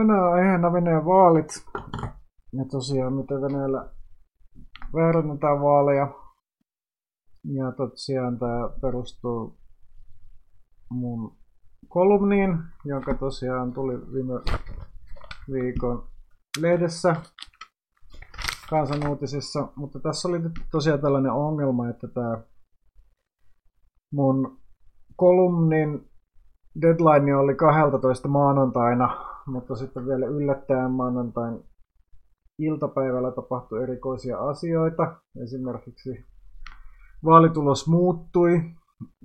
tänään aiheena Venäjän vaalit. Ja tosiaan, miten Venäjällä väärännetään vaaleja. Ja tosiaan tämä perustuu mun kolumniin, jonka tosiaan tuli viime viikon lehdessä kansanuutisissa. Mutta tässä oli tosiaan tällainen ongelma, että tämä mun kolumnin deadline oli 12 maanantaina, mutta sitten vielä yllättäen maanantain iltapäivällä tapahtui erikoisia asioita. Esimerkiksi vaalitulos muuttui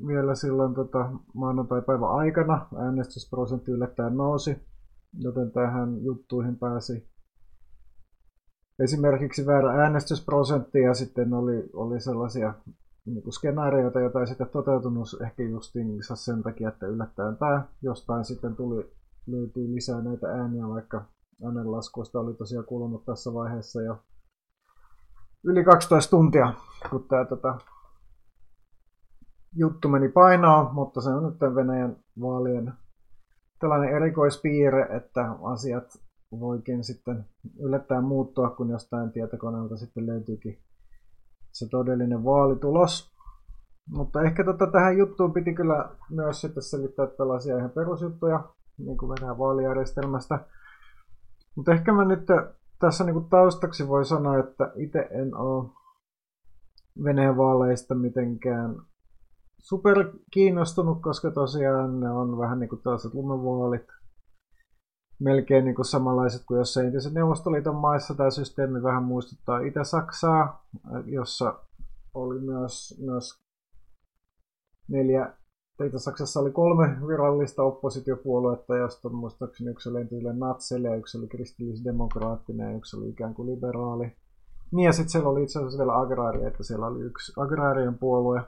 vielä silloin tota, maanantai-päivän aikana. Äänestysprosentti yllättäen nousi, joten tähän juttuihin pääsi esimerkiksi väärä äänestysprosentti ja sitten oli, oli sellaisia niin kuin skenaarioita, joita ei sitten toteutunut ehkä justiinsa sen takia, että yllättäen tämä jostain sitten tuli, löytyy lisää näitä ääniä, vaikka äänenlaskuista oli tosiaan kulunut tässä vaiheessa jo yli 12 tuntia, kun tämä tota, juttu meni painoon, mutta se on nyt Venäjän vaalien tällainen erikoispiirre, että asiat voikin sitten yllättäen muuttua, kun jostain tietokoneelta sitten löytyykin se todellinen vaalitulos. Mutta ehkä tota, tähän juttuun piti kyllä myös sitten selittää tällaisia ihan perusjuttuja, niin kuin Venäjän vaalijärjestelmästä. Mutta ehkä mä nyt tässä niin kuin taustaksi voi sanoa, että itse en ole Venäjän vaaleista mitenkään super kiinnostunut, koska tosiaan ne on vähän niin kuin tällaiset lumevaalit, melkein niin kuin samanlaiset kuin jossain entisen Neuvostoliiton maissa. Tämä systeemi vähän muistuttaa Itä-Saksaa, jossa oli myös, myös neljä, Itä-Saksassa oli kolme virallista oppositiopuoluetta, josta muistaakseni yksi oli entiselle natseille ja yksi oli kristillisdemokraattinen ja yksi oli ikään kuin liberaali. Niin ja sitten siellä oli itse asiassa vielä agraari, että siellä oli yksi agraarien puolue,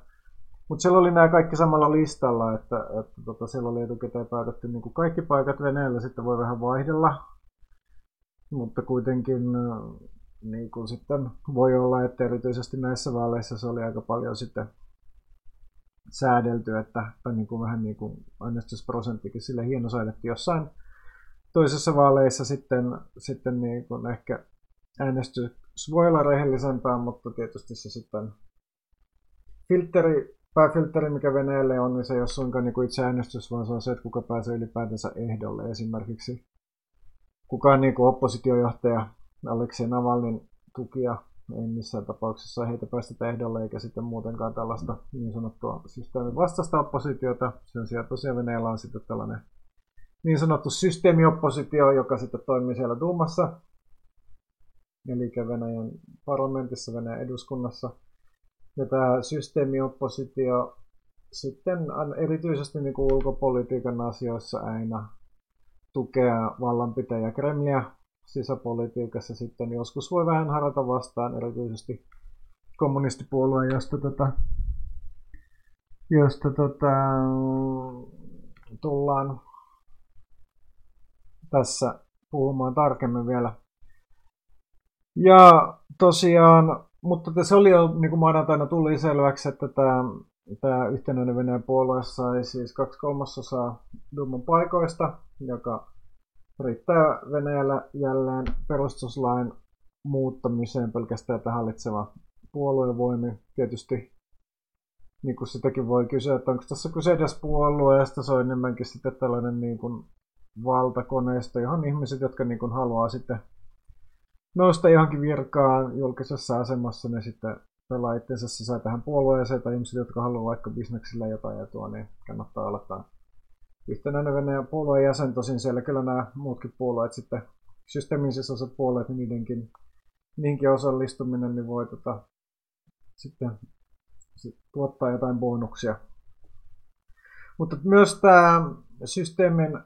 mutta siellä oli nämä kaikki samalla listalla, että, että tota, siellä oli etukäteen päätetty niin kaikki paikat Venäjällä, sitten voi vähän vaihdella. Mutta kuitenkin niin kuin sitten voi olla, että erityisesti näissä vaaleissa se oli aika paljon sitten säädelty, että tai niin kuin vähän niin kuin äänestysprosenttikin sille hienosäädetty jossain toisessa vaaleissa sitten, sitten niin kuin ehkä äänestys voi olla rehellisempää, mutta tietysti se sitten filteri pääfiltteri, mikä Venäjälle on, niin se ei ole suinkaan niin itse äänestys, vaan se on se, että kuka pääsee ylipäätänsä ehdolle. Esimerkiksi kukaan niin kuin oppositiojohtaja Aleksei Navalnin tukia ei missään tapauksessa heitä päästä ehdolle, eikä sitten muutenkaan tällaista niin sanottua systeemin vastaista oppositiota. Sen sijaan tosiaan Venäjällä on sitten tällainen niin sanottu systeemioppositio, joka sitten toimii siellä Duumassa, eli Venäjän parlamentissa, Venäjän eduskunnassa – ja tämä systeemioppositio sitten erityisesti niin kuin ulkopolitiikan asioissa aina tukea vallanpitäjä Kremliä sisäpolitiikassa sitten joskus voi vähän harata vastaan, erityisesti kommunistipuolueen, josta, tota, josta tota, tullaan tässä puhumaan tarkemmin vielä. Ja tosiaan mutta se oli jo niin kuin maanantaina tuli selväksi, että tämä, tämä yhtenäinen Venäjän puolue sai siis kaksi kolmasosaa Duuman paikoista, joka riittää Venäjällä jälleen perustuslain muuttamiseen pelkästään, että hallitseva puoluevoimi. Tietysti niin kuin sitäkin voi kysyä, että onko tässä kyse edes puolueesta, se on enemmänkin sitten tällainen niin kuin valtakoneisto, johon ihmiset, jotka niin kuin haluaa sitten nousta johonkin virkaan julkisessa asemassa, ne sitten pelaa itsensä sisään tähän puolueeseen, tai ihmiset, jotka haluaa vaikka bisneksillä jotain etua, niin kannattaa olla tämän yhtenäinen Venäjän puolueen jäsen. Tosin siellä kyllä nämä muutkin puolueet sitten, systeemin sisäiset puolueet, niin niidenkin, niihinkin osallistuminen niin voi tota, sitten sit tuottaa jotain bonuksia. Mutta myös tämä systeemin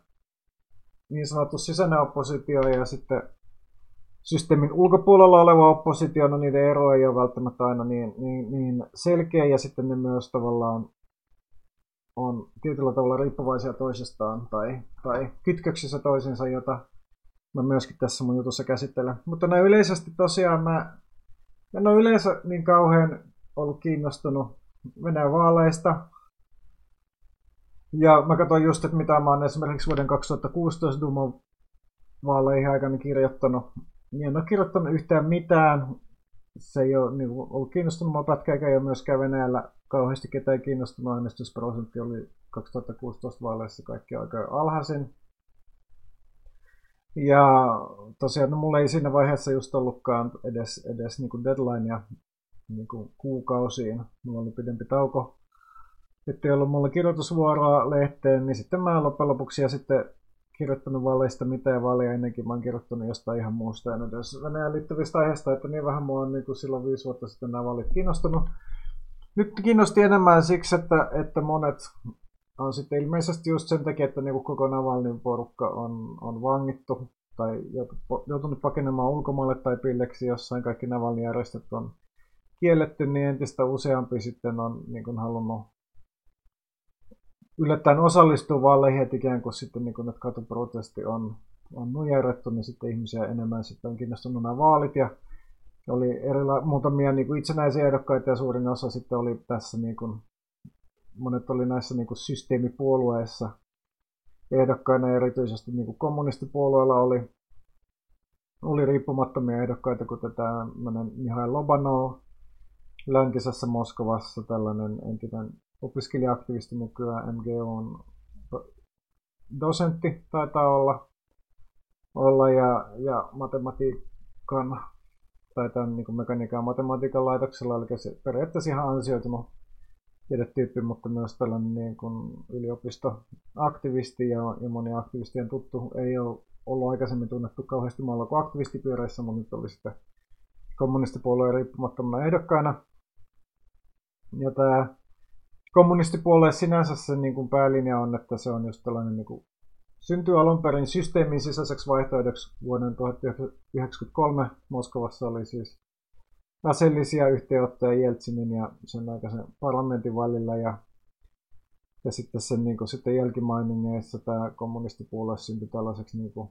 niin sanottu sisäinen oppositio ja sitten systeemin ulkopuolella oleva oppositio, no niiden ero ei ole välttämättä aina niin, niin, niin selkeä, ja sitten ne myös tavallaan on tietyllä tavalla riippuvaisia toisistaan tai, tai kytköksissä toisinsa, jota mä myöskin tässä mun jutussa käsittelen. Mutta näin yleisesti tosiaan mä en ole yleensä niin kauhean ollut kiinnostunut Venäjän vaaleista. Ja mä katsoin just, että mitä mä oon esimerkiksi vuoden 2016 Duman vaaleihin aikana kirjoittanut. Niin en ole kirjoittanut yhtään mitään. Se ei ole niin kuin, ollut kiinnostunut pätkä, eikä ole myöskään Venäjällä kauheasti ketään kiinnostunut. Äänestysprosentti oli 2016 vaaleissa kaikki aika alhaisin. Ja tosiaan no, mulla ei siinä vaiheessa just ollutkaan edes, edes niin kuin deadlinea niin kuin kuukausiin. Mulla oli pidempi tauko. Että ollut mulla kirjoitusvuoroa lehteen, niin sitten mä loppujen lopuksi ja sitten kirjoittanut vaaleista mitään vaaleja ennenkin. Mä oon kirjoittanut jostain ihan muusta ja nyt jos Venäjään liittyvistä aiheista, että niin vähän mua on niin kuin silloin viisi vuotta sitten nämä vaalit kiinnostunut. Nyt kiinnosti enemmän siksi, että, että monet on sitten ilmeisesti just sen takia, että niin koko Navalnin porukka on, on vangittu tai joutunut pakenemaan ulkomaille tai pilleksi jossain kaikki Navalnin järjestöt on kielletty, niin entistä useampi sitten on niin kuin halunnut yllättäen osallistua vaaleihin, että ikään kuin sitten niin kuin, että katuprotesti on, on nujerrettu, niin sitten ihmisiä enemmän sitten on kiinnostunut nämä vaalit. Ja oli erila- muutamia niin kuin itsenäisiä ehdokkaita ja suurin osa sitten oli tässä niin kuin monet oli näissä niin kuin systeemipuolueissa ehdokkaina, erityisesti niin kuin kommunistipuolueella oli, oli riippumattomia ehdokkaita, kuten tämä Mihail Lobanov läntisessä Moskovassa, tällainen entinen opiskelija-aktivisti nykyään MGO on dosentti taitaa olla, olla ja, ja matematiikan tai tämän niin mekaniikan matematiikan laitoksella, eli se periaatteessa ihan ansioitunut tiedetyyppi, mutta myös tällainen niin kuin yliopistoaktivisti ja, ja moni aktivistien tuttu ei ole ollut aikaisemmin tunnettu kauheasti maalla kuin aktivistipiireissä, mutta nyt oli sitten kommunistipuolueen riippumattomana ehdokkaana. Ja tämä kommunistipuolue sinänsä sen niin kuin päälinja on, että se on just tällainen niin kuin, syntyi alun perin systeemin sisäiseksi vaihtoehdoksi vuoden 1993 Moskovassa oli siis aseellisia yhteenottoja Jeltsinin ja sen aikaisen parlamentin välillä ja, ja sitten sen niin kuin, sitten jälkimainingeissa tämä kommunistipuolue syntyi tällaiseksi niin kuin,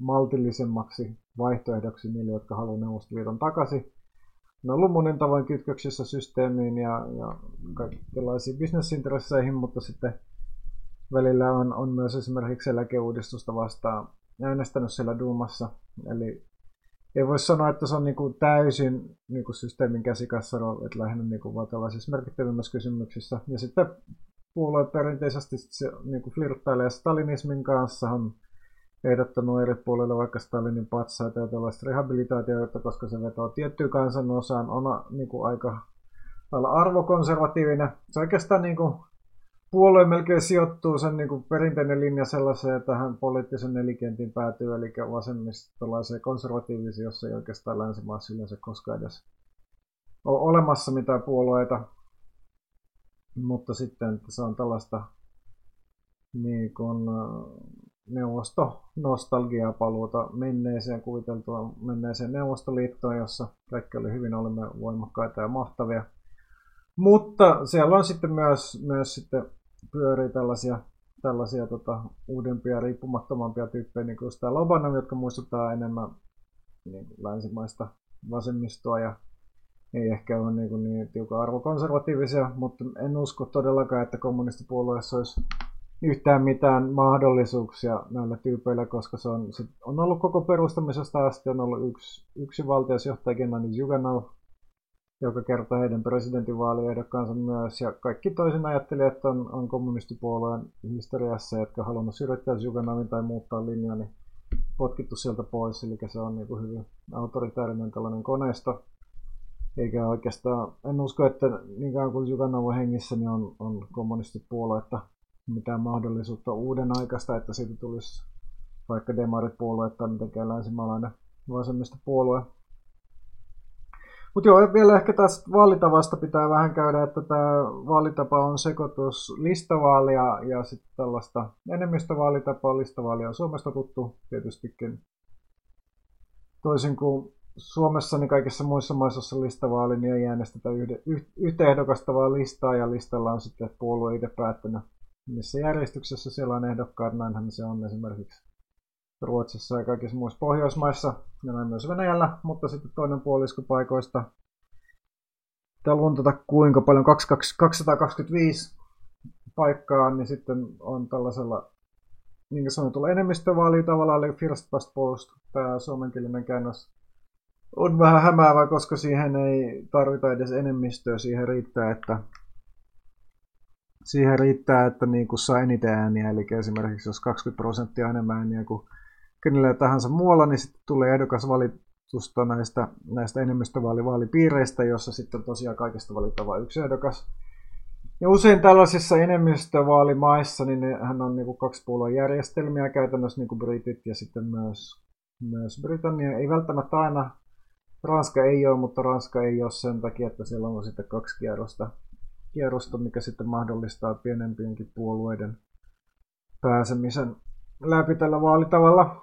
maltillisemmaksi vaihtoehdoksi niille, jotka haluavat Neuvostoliiton takaisin. Ne on ollut monin tavoin kytköksissä systeemiin ja, ja kaikenlaisiin bisnesintresseihin, mutta sitten välillä on, on myös esimerkiksi eläkeuudistusta vastaan äänestänyt siellä Duumassa. Eli ei voi sanoa, että se on niinku täysin niinku systeemin käsikassaro, että lähinnä niinku vaan tällaisissa merkittävimmissä kysymyksissä. Ja sitten puolue perinteisesti se niinku flirttailee stalinismin kanssa, on ehdottanut eri puolille vaikka Stalinin patsaita ja tällaista rehabilitaatioita, koska se vetoo tiettyyn kansanosaan, on niinku aika arvokonservatiivinen. Se oikeastaan niinku puolue melkein sijoittuu sen niin kuin perinteinen linja sellaiseen, että hän poliittisen nelikentin päätyy, eli vasemmistolaiseen konservatiivisiin, jossa ei oikeastaan länsimaassa yleensä koskaan edes ole olemassa mitään puolueita. Mutta sitten että se on tällaista niin kuin, neuvosto-nostalgiaa paluuta menneeseen, kuviteltua menneeseen Neuvostoliittoon, jossa kaikki oli hyvin olemme voimakkaita ja mahtavia. Mutta siellä on sitten myös, myös sitten pyörii tällaisia, tällaisia tota, uudempia, riippumattomampia tyyppejä, niin kuin tämä Lobanov, jotka muistuttaa enemmän niin länsimaista vasemmistoa ja ei ehkä ole niin, kuin niin tiukan arvokonservatiivisia, mutta en usko todellakaan, että kommunistipuolueessa olisi yhtään mitään mahdollisuuksia näillä tyypeillä, koska se on, se on ollut koko perustamisesta asti on ollut yksi, yksi valtiosjohtaja Gennady Zyuganov, joka kertoo heidän presidentinvaaliehdokkaansa myös. Ja kaikki toisin ajattelijat on, on kommunistipuolueen historiassa, jotka halunnut syrjittää Zyuganovin tai muuttaa linjaa, niin potkittu sieltä pois. Eli se on niin hyvin autoritaarinen tällainen koneisto. Eikä oikeastaan, en usko, että niin kuin Zyuganov on hengissä, niin on, on kommunistipuoluetta mitään mahdollisuutta uuden aikaista, että siitä tulisi vaikka demaripuolue tai mitenkään länsimaalainen vasemmistopuolue. Mutta joo, vielä ehkä tästä vaalitavasta pitää vähän käydä, että tämä vaalitapa on sekoitus listavaalia ja sitten tällaista enemmistövaalitapaa. Listavaali on Suomesta tuttu tietystikin. Toisin kuin Suomessa, niin kaikissa muissa maissa, jossa listavaali, niin ei äänestetä yhde, yhtä ehdokasta vaan listaa, ja listalla on sitten puolue itse päättänyt, missä järjestyksessä siellä on ehdokkaat. Näinhän se on esimerkiksi Ruotsissa ja kaikissa muissa Pohjoismaissa ja näin myös Venäjällä, mutta sitten toinen puolisko paikoista. Täällä on tota kuinka paljon, 225 paikkaa, niin sitten on tällaisella niin sanotulla enemmistövaali tavallaan, eli First Past Post, tämä suomenkielinen käännös, on vähän hämäävä, koska siihen ei tarvita edes enemmistöä, siihen riittää, että siihen riittää, että niin kuin saa eniten ääniä, eli esimerkiksi jos 20 prosenttia enemmän ääniä kuin kenellä tahansa muualla, niin sitten tulee ehdokas valitusta näistä, näistä enemmistövaalivaalipiireistä, jossa sitten tosiaan kaikista valitaan vain yksi ehdokas. Ja usein tällaisissa enemmistövaalimaissa niin hän on niin kuin kaksi puolueen järjestelmiä käytännössä niin kuin Britit ja sitten myös, myös Britannia. Ei välttämättä aina, Ranska ei ole, mutta Ranska ei ole sen takia, että siellä on sitten kaksi kierrosta, kierrosta mikä sitten mahdollistaa pienempienkin puolueiden pääsemisen läpi tällä vaalitavalla.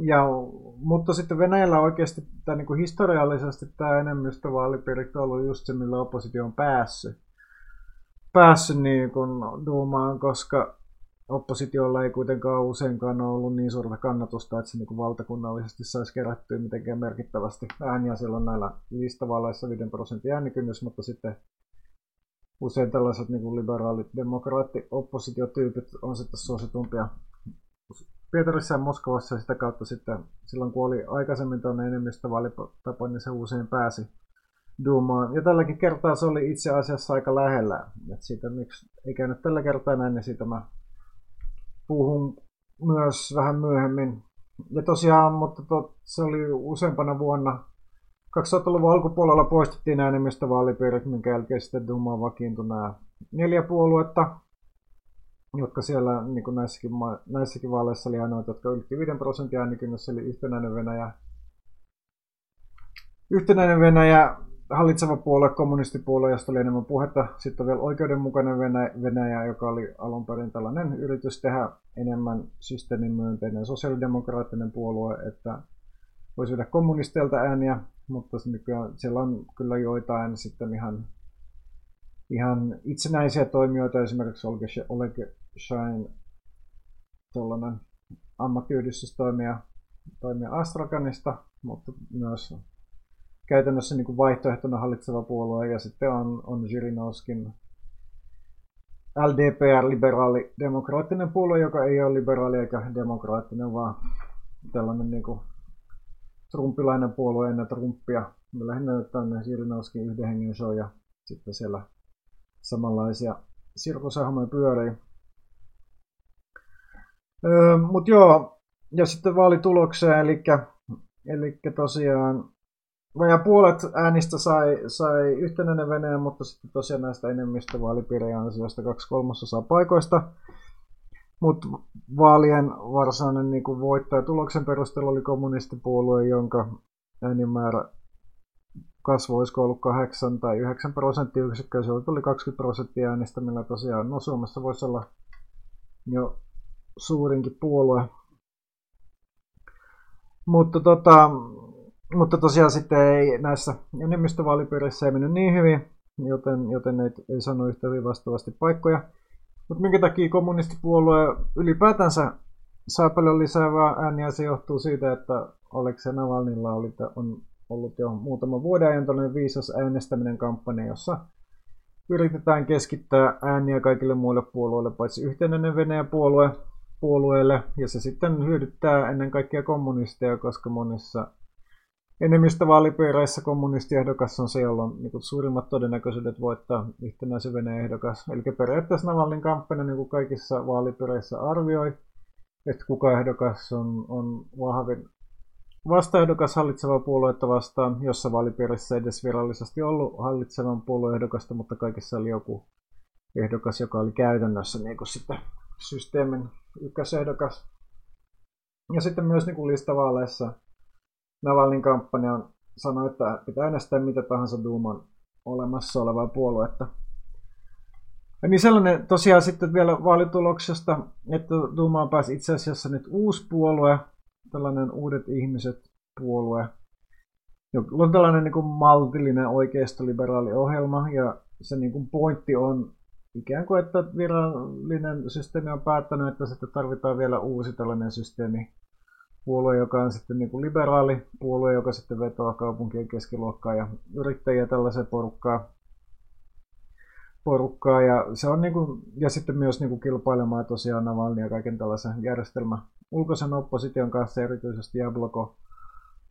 Ja, mutta sitten Venäjällä oikeasti tämä niin kuin historiallisesti tämä enemmistövaalipiiri on ollut just se, millä oppositio on päässyt päässyt niin kuin duumaan, koska oppositiolla ei kuitenkaan useinkaan ole ollut niin suurta kannatusta, että se niin kuin valtakunnallisesti saisi kerättyä mitenkään merkittävästi ääniä. Siellä on näillä listavaleissa 5 prosentin äänikynnys, mutta sitten usein tällaiset niin kuin liberaalit, demokraatti, oppositiotyypit on sitten suositumpia Pietarissa ja Moskovassa sitä kautta sitten silloin kun oli aikaisemmin tuonne enemmistövaalitapo, niin se usein pääsi Duumaan. Ja tälläkin kertaa se oli itse asiassa aika lähellä. Et siitä, miksi ei käynyt tällä kertaa näin, niin siitä mä puhun myös vähän myöhemmin. Ja tosiaan, mutta to, se oli useampana vuonna 2000-luvun alkupuolella poistettiin vaalipiirit, minkä jälkeen sitten Dumaan vakiintui nämä neljä puoluetta, jotka siellä niin kuin näissäkin, näissäkin vaaleissa oli ainoa, jotka ylitti 5 prosentin äänikynnys, eli yhtenäinen Venäjä. Yhtenäinen Venäjä hallitseva puolue, kommunistipuolue, josta oli enemmän puhetta. Sitten vielä oikeudenmukainen Venäjä, joka oli alun perin tällainen yritys tehdä enemmän systeemin myönteinen sosiaalidemokraattinen puolue, että voisi viedä kommunisteilta ääniä, mutta nykyään siellä on kyllä joitain sitten ihan, ihan itsenäisiä toimijoita, esimerkiksi Oleg Schein, tuollainen ammattiyhdistystoimija toimia Astrakanista, mutta myös käytännössä niin kuin vaihtoehtona hallitseva puolue, ja sitten on, on Zhirinovskin LDPR, liberaali demokraattinen puolue, joka ei ole liberaali eikä demokraattinen, vaan tällainen niin kuin trumpilainen puolue ennen Trumpia. Me lähinnä tänne Zhirinovskin yhden hengen show ja sitten siellä samanlaisia sirkusahmoja pyörii. Öö, Mutta joo, ja sitten vaalitulokseen, eli, eli tosiaan vajaa puolet äänistä sai, sai yhtenäinen Venäjä, mutta sitten tosiaan näistä enemmistövaalipiirien ansiosta kaksi kolmasosaa paikoista. Mutta vaalien varsinainen niin voittaja tuloksen perusteella oli kommunistipuolue, jonka äänimäärä kasvoi, olisiko ollut 8 tai 9 prosenttiyksikköä, se tuli 20 prosenttia äänistä, millä tosiaan no Suomessa voisi olla jo suurinkin puolue. Mutta tota, mutta tosiaan sitten ei näissä enemmistövaalipiireissä ei mennyt niin hyvin, joten, joten ei, ei saanut yhtä hyvin vastaavasti paikkoja. Mutta minkä takia kommunistipuolue ylipäätänsä saa paljon lisää ääniä, se johtuu siitä, että Aleksei Navalnilla oli, on ollut jo muutama vuoden ajan tällainen viisas äänestäminen kampanja, jossa yritetään keskittää ääniä kaikille muille puolueille, paitsi yhtenäinen Venäjä puolue, puolueelle, ja se sitten hyödyttää ennen kaikkea kommunisteja, koska monissa enemmistövaalipiireissä kommunistiehdokas on se, jolla on niin kuin, suurimmat todennäköisyydet voittaa yhtenäisen Venäjän ehdokas. Eli periaatteessa Navalnin kampanja niin kaikissa vaalipiireissä arvioi, että kuka ehdokas on, on vahvin vastaehdokas hallitseva puoluetta vastaan, jossa vaalipiirissä ei edes virallisesti ollut hallitsevan puolueehdokasta, mutta kaikissa oli joku ehdokas, joka oli käytännössä niin kuin sitten systeemin ykkösehdokas. Ja sitten myös niin kuin listavaaleissa Navalnin kampanja sanoi, että pitää äänestää mitä tahansa Duuman olemassa olevaa puoluetta. Ja niin sellainen tosiaan sitten vielä vaalituloksesta, että Duumaan pääsi itse asiassa nyt uusi puolue, tällainen uudet ihmiset puolue, jolla on tällainen niin kuin maltillinen oikeistoliberaali ohjelma, ja se niin kuin pointti on ikään kuin, että virallinen systeemi on päättänyt, että sitten tarvitaan vielä uusi tällainen systeemi puolue, joka on sitten niin kuin liberaali puolue, joka sitten vetoaa kaupunkien keskiluokkaa ja yrittäjiä tällaisen porukkaa. porukkaa ja, se on niin kuin, ja sitten myös niin kuin kilpailemaan tosiaan Navalny ja kaiken tällaisen järjestelmän ulkoisen opposition kanssa, erityisesti Jabloko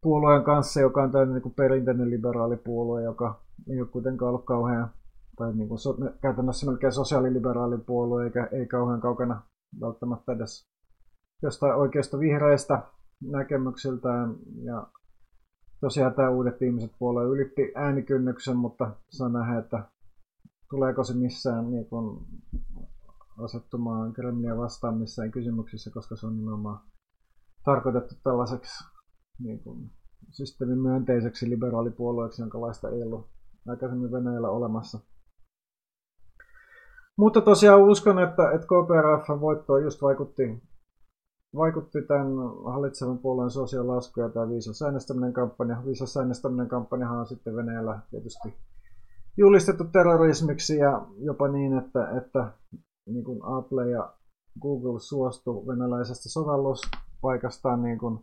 puolueen kanssa, joka on tämmöinen niin perinteinen liberaalipuolue, joka ei ole kuitenkaan ollut kauhean, tai niin kuin so, käytännössä melkein sosiaaliliberaalipuolue, eikä ei kauhean kaukana välttämättä edes jostain oikeasta vihreistä näkemyksiltään. Ja tosiaan tämä Uudet ihmiset puolue ylitti äänikynnyksen, mutta saa nähdä, että tuleeko se missään niin kuin, asettumaan Kremliä vastaan missään kysymyksissä, koska se on nimenomaan tarkoitettu tällaiseksi niin kuin, systeemin myönteiseksi liberaalipuolueeksi, laista ei ollut aikaisemmin Venäjällä olemassa. Mutta tosiaan uskon, että, että KPRF voitto just vaikutti, vaikutti tämän hallitsevan puolueen suosion lasku ja tämä viisas äänestäminen kampanja. Viisas äänestäminen kampanjahan on sitten Venäjällä tietysti julistettu terrorismiksi ja jopa niin, että, että niin kuin Apple ja Google suostu venäläisestä sovelluspaikastaan niin kuin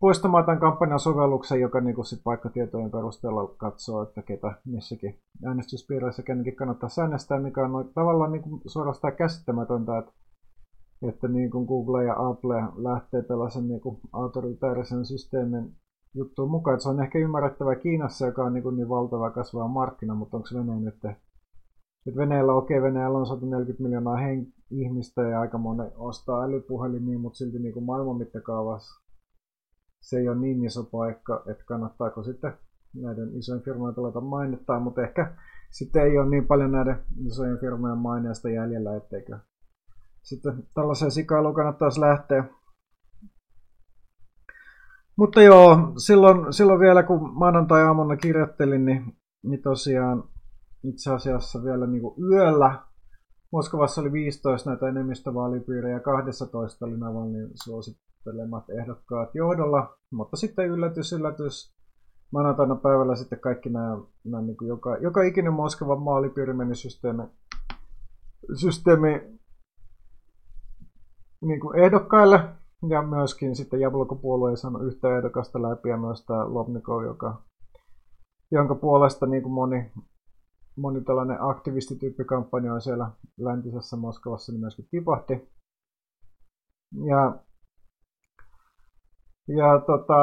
poistamaan tämän kampanjan sovelluksen, joka niin kuin sit paikkatietojen perusteella katsoo, että ketä missäkin äänestyspiireissä kenenkin kannattaa äänestää, mikä on tavallaan niin kuin suorastaan käsittämätöntä, että, että niin kuin Google ja Apple lähtee tällaisen niin kuin autoritaarisen systeemin juttuun mukaan. Että se on ehkä ymmärrettävä Kiinassa, joka on niin, kuin niin valtava kasvava markkina, mutta onko Venäjä nyt että Venäjällä, okei, okay, Venäjällä on 140 miljoonaa hen- ihmistä ja aika moni ostaa älypuhelimia, mutta silti niin kuin maailman mittakaavassa se ei ole niin iso paikka, että kannattaako sitten näiden isojen firmojen tuleta mainittaa, mutta ehkä sitten ei ole niin paljon näiden isojen firmojen maineesta jäljellä, etteikö sitten tällaiseen sikailuun kannattaisi lähteä. Mutta joo, silloin, silloin vielä kun maanantai-aamuna kirjoittelin, niin, niin tosiaan itse asiassa vielä niin kuin yöllä. Moskovassa oli 15 näitä enemmistövaalipiirejä ja 12 oli Navalnin suosittelemat ehdokkaat johdolla, mutta sitten yllätys, yllätys, maanantaina päivällä sitten kaikki nämä, nämä niin kuin joka, joka ikinen Moskovan maalipiiri meni systeemi, systeemi niin kuin ehdokkaille, ja myöskin sitten Jabloko-puolue ei saanut yhtä ehdokasta läpi, ja myös tämä Lobnikov, joka, jonka puolesta niin kuin moni, moni tällainen aktivistityyppikampanja on siellä läntisessä Moskovassa, niin myöskin tipahti. Ja ja, tota,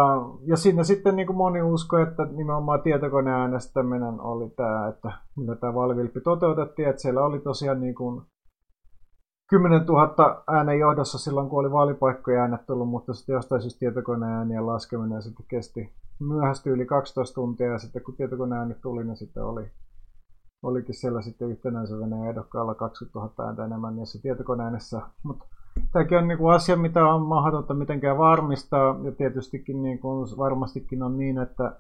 ja siinä sitten niin kuin moni usko, että nimenomaan tietokoneäänestäminen oli tämä, että millä tämä vaalivilppi toteutettiin, että siellä oli tosiaan niin kuin 10 000 äänen johdossa silloin, kun oli vaalipaikkoja äänet tullut, mutta sitten jostain syystä tietokoneäänien laskeminen sitten kesti myöhästi yli 12 tuntia, ja sitten kun tietokoneäänet tuli, niin sitten oli, olikin siellä sitten yhtenäisyyden ehdokkaalla 20 000 ääntä enemmän niissä tietokoneäänessä, mutta tämäkin on niin kuin asia, mitä on mahdotonta mitenkään varmistaa, ja tietystikin niin kuin varmastikin on niin, että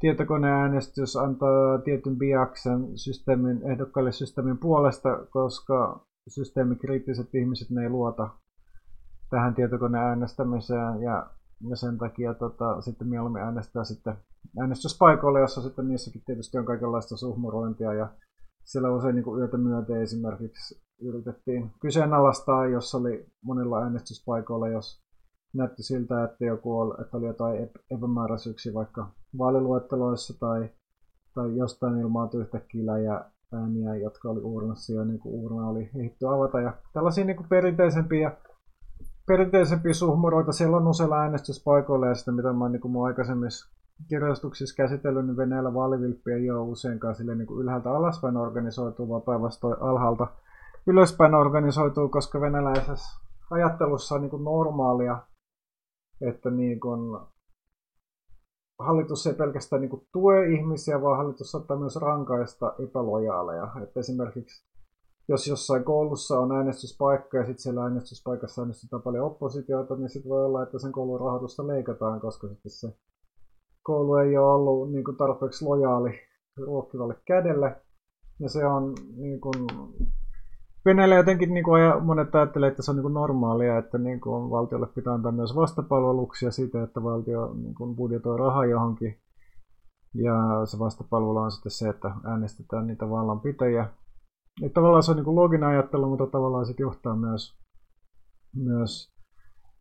tietokoneäänestys antaa tietyn biaksen systeemin, ehdokkaille systeemin puolesta, koska systeemikriittiset ihmiset ne ei luota tähän tietokoneäänestämiseen, ja, ja sen takia tota, sitten mieluummin äänestää sitten äänestyspaikoille, jossa sitten niissäkin tietysti on kaikenlaista suhmurointia, ja siellä usein niin kuin yötä myöten esimerkiksi yritettiin kyseenalaistaa, jos oli monilla äänestyspaikoilla, jos näytti siltä, että, joku oli, että oli jotain epämääräisyyksiä vaikka vaaliluetteloissa tai, tai jostain ilmaantui yhtäkkiä läjä ääniä, jotka oli uurnassa ja niin uurna oli ehditty avata. Ja tällaisia niin kuin perinteisempiä, perinteisempiä suhmuroita siellä on useilla äänestyspaikoilla ja sitten mitä mä oon niin mun aikaisemmissa kirjoituksissa käsitellyt, niin Venäjällä vaalivilppi ei ole useinkaan sille niin kuin ylhäältä alaspäin organisoitu, vaan päinvastoin alhaalta ylöspäin organisoituu, koska venäläisessä ajattelussa on niin kuin normaalia, että niin kuin hallitus ei pelkästään niin kuin tue ihmisiä, vaan hallitus saattaa myös rankaista epälojaaleja. Että esimerkiksi jos jossain koulussa on äänestyspaikka ja sitten siellä äänestyspaikassa äänestetään paljon oppositiota, niin sitten voi olla, että sen koulun rahoitusta leikataan, koska sitten se koulu ei ole ollut niin kuin tarpeeksi lojaali ruokkivalle kädelle. Ja se on niin kuin, Venäjällä jotenkin niin kuin monet ajattelee, että se on niin kuin normaalia, että niin kuin valtiolle pitää antaa myös vastapalveluksia siitä, että valtio niin kuin budjetoi rahaa johonkin. Ja se vastapalvelu on sitten se, että äänestetään niitä vallanpitäjiä. Että tavallaan se on niin kuin loginen ajattelu, mutta tavallaan sitten johtaa myös, myös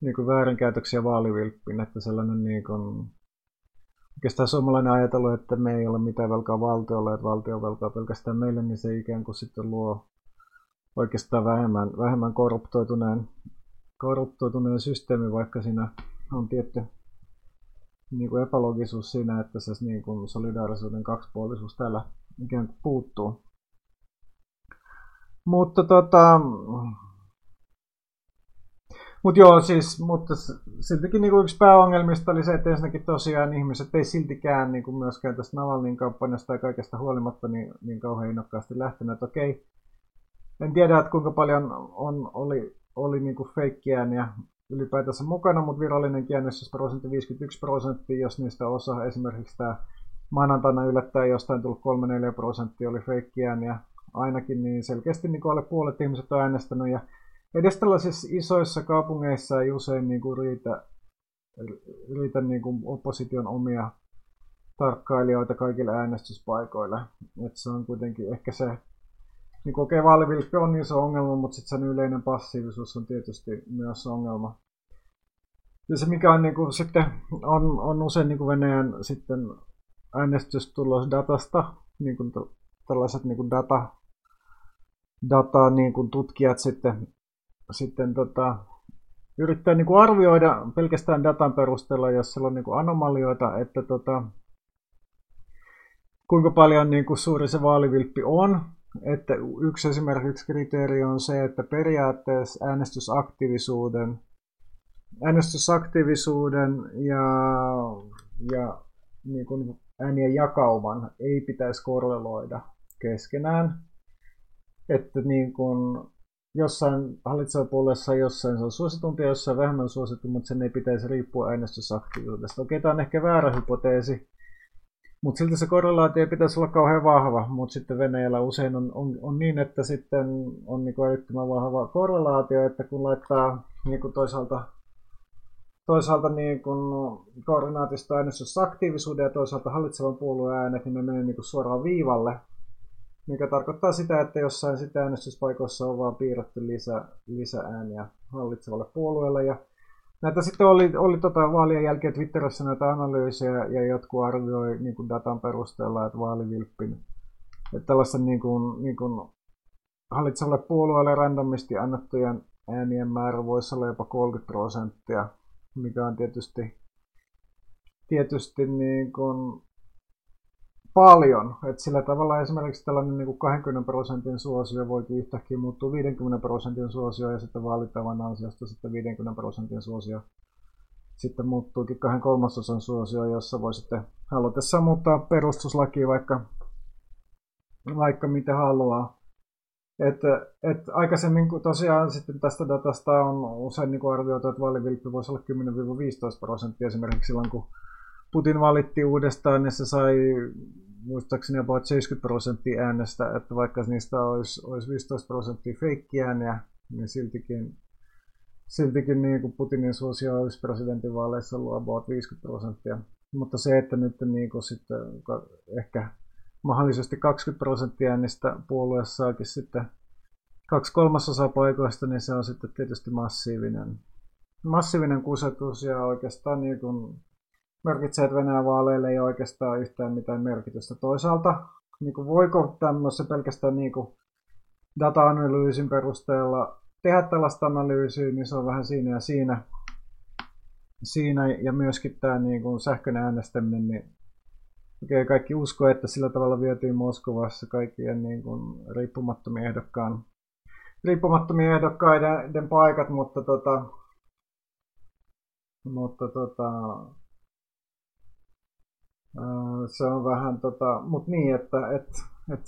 niin kuin väärinkäytöksiä vaalivilppiin, että sellainen niin kuin oikeastaan suomalainen ajatellut, että me ei ole mitään velkaa valtiolle, että valtio velkaa pelkästään meille, niin se ikään kuin sitten luo oikeastaan vähemmän, vähemmän korruptoituneen, korruptoituneen systeemi, vaikka siinä on tietty niin kuin epälogisuus siinä, että se niin kuin solidaarisuuden kaksipuolisuus täällä ikään kuin puuttuu. Mutta tota, mutta joo, siis, mutta siltikin niin kuin yksi pääongelmista oli se, että ensinnäkin tosiaan ihmiset ei siltikään niin kuin myöskään tästä Navalnin kampanjasta ja kaikesta huolimatta niin, niin kauhean innokkaasti lähteneet. Okei, en tiedä, että kuinka paljon on, oli, oli niin kuin feikkiään ylipäätänsä mukana, mutta virallinen prosentti 51 prosenttia, jos niistä osa esimerkiksi tämä maanantaina yllättäen jostain tullut 3-4 prosenttia oli feikkiään ja ainakin niin selkeästi niin alle puolet ihmiset on äänestänyt ja edes tällaisissa isoissa kaupungeissa ei usein niin kuin riitä, riitä niin kuin opposition omia tarkkailijoita kaikille äänestyspaikoille. Et se on kuitenkin ehkä se, niin kuin okei, vaalivilppi on iso ongelma, mutta sitten sen yleinen passiivisuus on tietysti myös ongelma. Ja se, mikä on, niin kuin, sitten, on, on usein niin kuin Venäjän sitten äänestystulosdatasta, niin kuin tällaiset niin kuin data, data niin kuin tutkijat sitten sitten tota, yrittää niin kuin arvioida pelkästään datan perusteella, jos siellä on niin kuin anomalioita, että tota, kuinka paljon niin kuin suuri se vaalivilppi on. Että yksi esimerkiksi kriteeri on se, että periaatteessa äänestysaktiivisuuden, äänestysaktiivisuuden ja, ja niin kuin äänien jakauman ei pitäisi korreloida keskenään. Että niin kuin jossain hallitsevapuolueessa jossain se on suositumpi ja jossain vähemmän suosittu, mutta sen ei pitäisi riippua äänestysaktiivisuudesta. Okei, tämä on ehkä väärä hypoteesi, mutta silti se korrelaatio pitäisi olla kauhean vahva, mutta sitten Venäjällä usein on, on, on niin, että sitten on niin älyttömän vahva korrelaatio, että kun laittaa niin kuin toisaalta, toisaalta niin kuin koordinaatista äänestysaktiivisuuden ja toisaalta hallitsevan puolueen äänet, niin ne menee niin kuin suoraan viivalle, mikä tarkoittaa sitä, että jossain sitä äänestyspaikoissa on vaan piirretty lisä, lisäääniä hallitsevalle puolueelle. Ja näitä sitten oli, oli tota vaalien jälkeen Twitterissä näitä analyysejä ja jotkut arvioi niin kuin datan perusteella, että vaalivilppin, että tällaisen niin kuin, niin kuin hallitsevalle puolueelle randomisti annettujen äänien määrä voisi olla jopa 30 prosenttia, mikä on tietysti, tietysti niin kuin paljon. että sillä tavalla esimerkiksi tällainen niin kuin 20 prosentin suosio voikin yhtäkkiä muuttua 50 prosentin suosio ja sitten vaalitavan ansiosta sitten 50 prosentin suosio sitten muuttuukin kahden kolmasosan suosio, jossa voi sitten halutessaan muuttaa perustuslakia vaikka, vaikka mitä haluaa. Et, et aikaisemmin tosiaan sitten tästä datasta on usein niin arvioitu, että vaalivilppi voisi olla 10-15 prosenttia esimerkiksi silloin, kun Putin valittiin uudestaan, niin se sai muistaakseni about 70 prosenttia äänestä, että vaikka niistä olisi, olisi 15 prosenttia feikkiääniä, niin siltikin, siltikin niin kuin Putinin suosio olisi presidentinvaaleissa ollut about 50 prosenttia. Mutta se, että nyt niin kuin sitten ehkä mahdollisesti 20 prosenttia äänistä puolueessaakin sitten kaksi kolmasosaa paikoista, niin se on sitten tietysti massiivinen, massiivinen kusetus ja oikeastaan niin kuin merkitsee, että Venäjän vaaleille ei oikeastaan yhtään mitään merkitystä. Toisaalta niin kuin voiko tämmöisen pelkästään niin kuin data-analyysin perusteella tehdä tällaista analyysiä, niin se on vähän siinä ja siinä. siinä ja myöskin tämä niin kuin sähköinen äänestäminen, niin okei, kaikki usko, että sillä tavalla vietiin Moskovassa kaikkien niin kuin riippumattomien ehdokkaan riippumattomien ehdokkaiden paikat, mutta tota, mutta tota, se on vähän, tota, mutta niin, että et, et,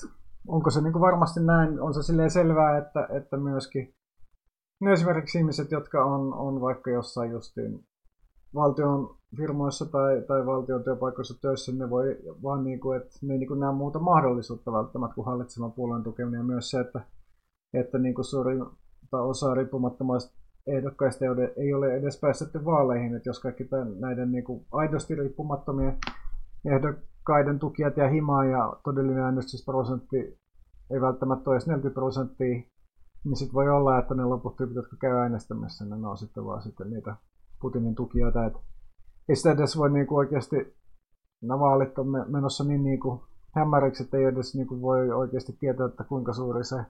onko se niinku varmasti näin, on se silleen selvää, että, että myöskin ne esimerkiksi ihmiset, jotka on, on vaikka jossain justiin valtion firmoissa tai, tai valtion työpaikoissa töissä, ne voi vaan niin kuin, että ne ei niin näe muuta mahdollisuutta välttämättä kuin hallitsevan puolueen tukeminen. Ja myös se, että, että niin kuin suurin osa riippumattomista ehdokkaista ei ole edes päässyt vaaleihin, että jos kaikki tämän, näiden niin kuin aidosti riippumattomien ehdokkaiden tukijat ja himaa ja todellinen äänestysprosentti ei välttämättä ole edes 40 prosenttia, niin sitten voi olla, että ne loput tyypit, jotka käy äänestämässä, ne on sitten vaan sitten niitä Putinin tukijoita. Et ei sitä edes voi niinku oikeasti nämä vaalit on menossa niin, niin kuin hämäriksi, että ei edes niin kuin voi oikeasti tietää, että kuinka suuri se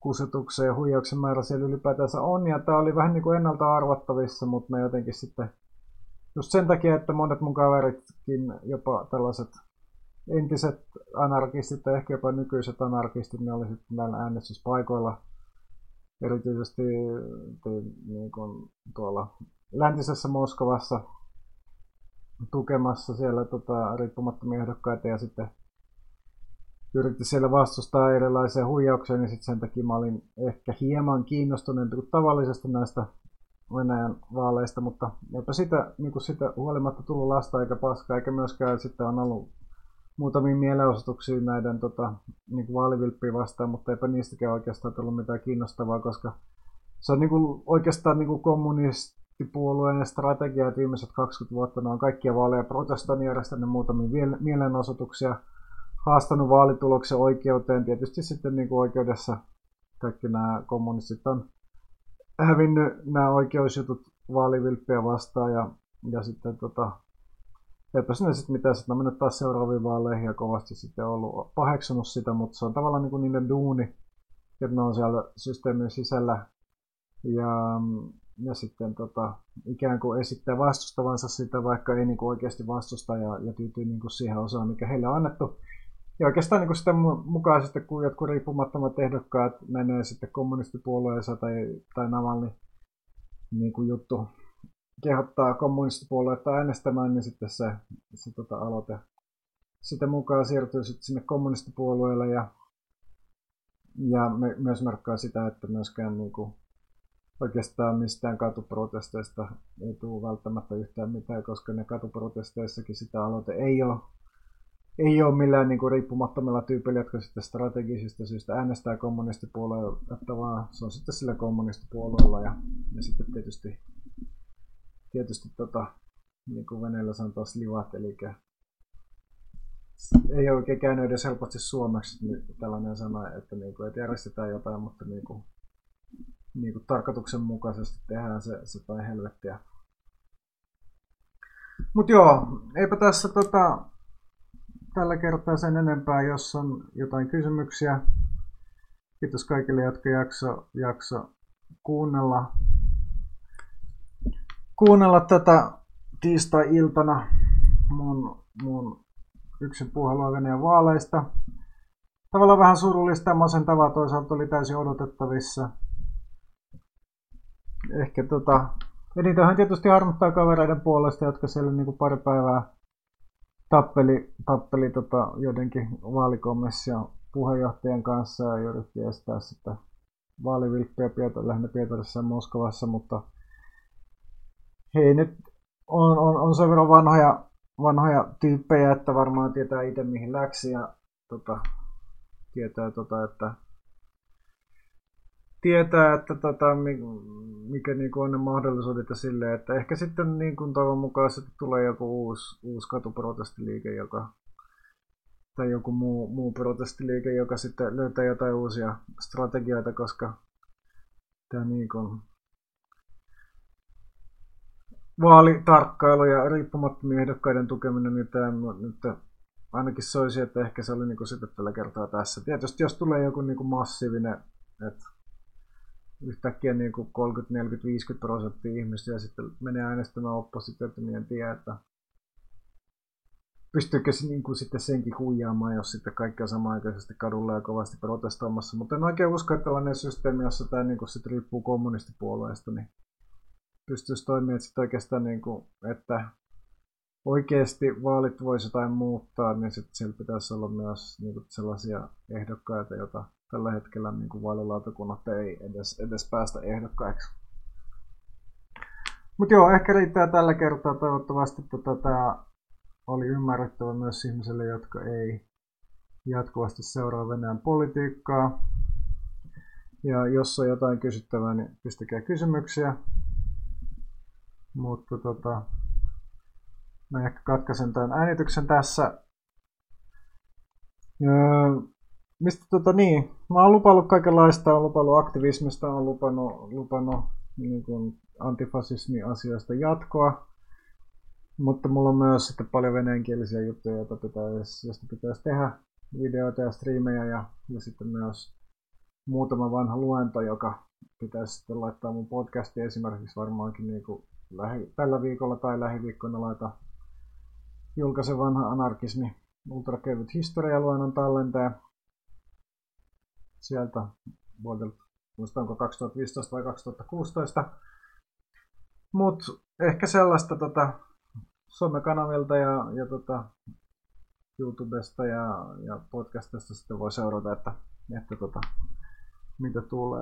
kusetuksen ja huijauksen määrä siellä ylipäätänsä on. Ja tämä oli vähän niin kuin ennalta arvattavissa, mutta me jotenkin sitten just sen takia, että monet mun kaveritkin, jopa tällaiset entiset anarkistit tai ehkä jopa nykyiset anarkistit, ne oli sitten näillä äänestyspaikoilla. Erityisesti niin kuin tuolla läntisessä Moskovassa tukemassa siellä tota, riippumattomia ehdokkaita ja sitten yritti siellä vastustaa erilaisia huijauksia, niin sitten sen takia mä olin ehkä hieman kiinnostunut kuin tavallisesti näistä Venäjän vaaleista, mutta eipä sitä, niin sitä huolimatta tullut lasta eikä paskaa, eikä myöskään sitten on ollut muutamia mielenosoituksia näiden tota, niin kuin vaalivilppiä vastaan, mutta eipä niistäkään oikeastaan tullut mitään kiinnostavaa, koska se on niin kuin, oikeastaan niin kuin kommunistipuolueen strategia, että viimeiset 20 vuotta ne on kaikkia vaaleja protestoinut, järjestänyt muutamia mielenosoituksia, haastanut vaalituloksen oikeuteen. Tietysti sitten niin kuin oikeudessa kaikki nämä kommunistit on hävinnyt nämä oikeusjutut vaalivilppiä vastaan ja, ja sitten tota, eipä sinne sitten mitään, sitten on mennyt taas seuraaviin vaaleihin ja kovasti sitten ollut paheksunut sitä, mutta se on tavallaan niin kuin niiden duuni, että ne on siellä systeemin sisällä ja, ja sitten tota, ikään kuin esittää vastustavansa sitä, vaikka ei niin kuin oikeasti vastusta ja, ja tyytyy niin kuin siihen osaan, mikä heille on annettu. Ja oikeastaan niin sitä mukaan sitten, kun jotkut riippumattomat ehdokkaat menee sitten kommunistipuolueessa tai, tai Navalny niin kuin juttu kehottaa kommunistipuoluetta äänestämään, niin sitten se, se tota, aloite sitten mukaan siirtyy sitten sinne kommunistipuolueelle ja, ja me, myös merkkaa sitä, että myöskään niin kuin, oikeastaan mistään katuprotesteista ei tule välttämättä yhtään mitään, koska ne katuprotesteissakin sitä aloite ei ole ei ole millään niin kuin, riippumattomilla tyypeillä, jotka sitten strategisista syistä äänestää kommunistipuolueella, että vaan se on sitten sillä kommunistipuolueella ja, ja sitten tietysti, tietysti tota, niin kuin Venäjällä taas livat, eli ei ole oikein käynyt edes helposti suomeksi niin tällainen sana, että, niin kuin, että järjestetään jotain, mutta niin kuin, niin kuin tarkoituksenmukaisesti tehdään se, se tai helvettiä. Mutta joo, eipä tässä tota, tällä kertaa sen enempää, jos on jotain kysymyksiä. Kiitos kaikille, jotka jakso, jakso kuunnella, kuunnella tätä tiistai-iltana mun, mun yksin puhelua Venäjän vaaleista. Tavallaan vähän surullista ja masentavaa toisaalta oli täysin odotettavissa. Ehkä tota, enitenhän tietysti harmittaa kavereiden puolesta, jotka siellä niin pari päivää tappeli, tappeli tota, joidenkin vaalikomission puheenjohtajan kanssa ja yritti estää sitä vaalivilppiä Pietar, lähinnä Pietarissa ja Moskovassa, mutta hei nyt on, on, on sen verran vanhoja, vanhoja tyyppejä, että varmaan tietää itse mihin läksi ja tota, tietää, tota, että tietää, että tota, mikä niin kuin on ne mahdollisuudet ja silleen, että ehkä sitten niin kuin toivon mukaan sitten tulee joku uusi, uusi katuprotestiliike, joka, tai joku muu, muu protestiliike, joka sitten löytää jotain uusia strategioita, koska tämä niin kuin vaalitarkkailu ja riippumattomien ehdokkaiden tukeminen, niin tämä nyt ainakin soisi, että ehkä se oli niin kuin sitten tällä kertaa tässä. Tietysti jos tulee joku niin kuin massiivinen, että yhtäkkiä niin kuin 30, 40, 50 prosenttia ihmisiä sitten menee äänestämään oppositiota, niin en tiedä, että pystyykö se niin kuin sitten senkin huijaamaan, jos sitten kaikki on samanaikaisesti kadulla ja kovasti protestoimassa. Mutta en oikein usko, että tällainen systeemi, jossa tämä niin kuin sitten riippuu kommunistipuolueesta, niin pystyisi toimimaan sitten oikeastaan, niin kuin, että oikeasti vaalit voisi jotain muuttaa, niin sitten siellä pitäisi olla myös niin kuin sellaisia ehdokkaita, joita tällä hetkellä niin kuin vaalilautakunnat ei edes, edes päästä ehdokkaiksi. Mutta joo, ehkä riittää tällä kertaa. Toivottavasti tota, tämä oli ymmärrettävä myös ihmisille, jotka ei jatkuvasti seuraa Venäjän politiikkaa. Ja jos on jotain kysyttävää, niin pistäkää kysymyksiä. Mutta tota, mä ehkä katkaisen tämän äänityksen tässä. Mistä tota niin, mä oon lupannut kaikenlaista, oon lupannut aktivismista, oon lupannut, lupannut niin kuin antifasismi-asioista jatkoa. Mutta mulla on myös sitten paljon venäjänkielisiä juttuja, joita pitäisi, joista pitäisi tehdä videoita ja striimejä ja, ja sitten myös muutama vanha luento, joka pitäisi sitten laittaa mun podcastiin esimerkiksi varmaankin niin kuin lähi, tällä viikolla tai lähiviikkoina laita julkaisen vanha anarkismi ultrakevyt historialuennon tallenteen sieltä vuodelta, muistanko 2015 vai 2016. Mutta ehkä sellaista tota, somekanavilta ja, ja tota, YouTubesta ja, ja podcastista sitten voi seurata, että, että tota, mitä tulee.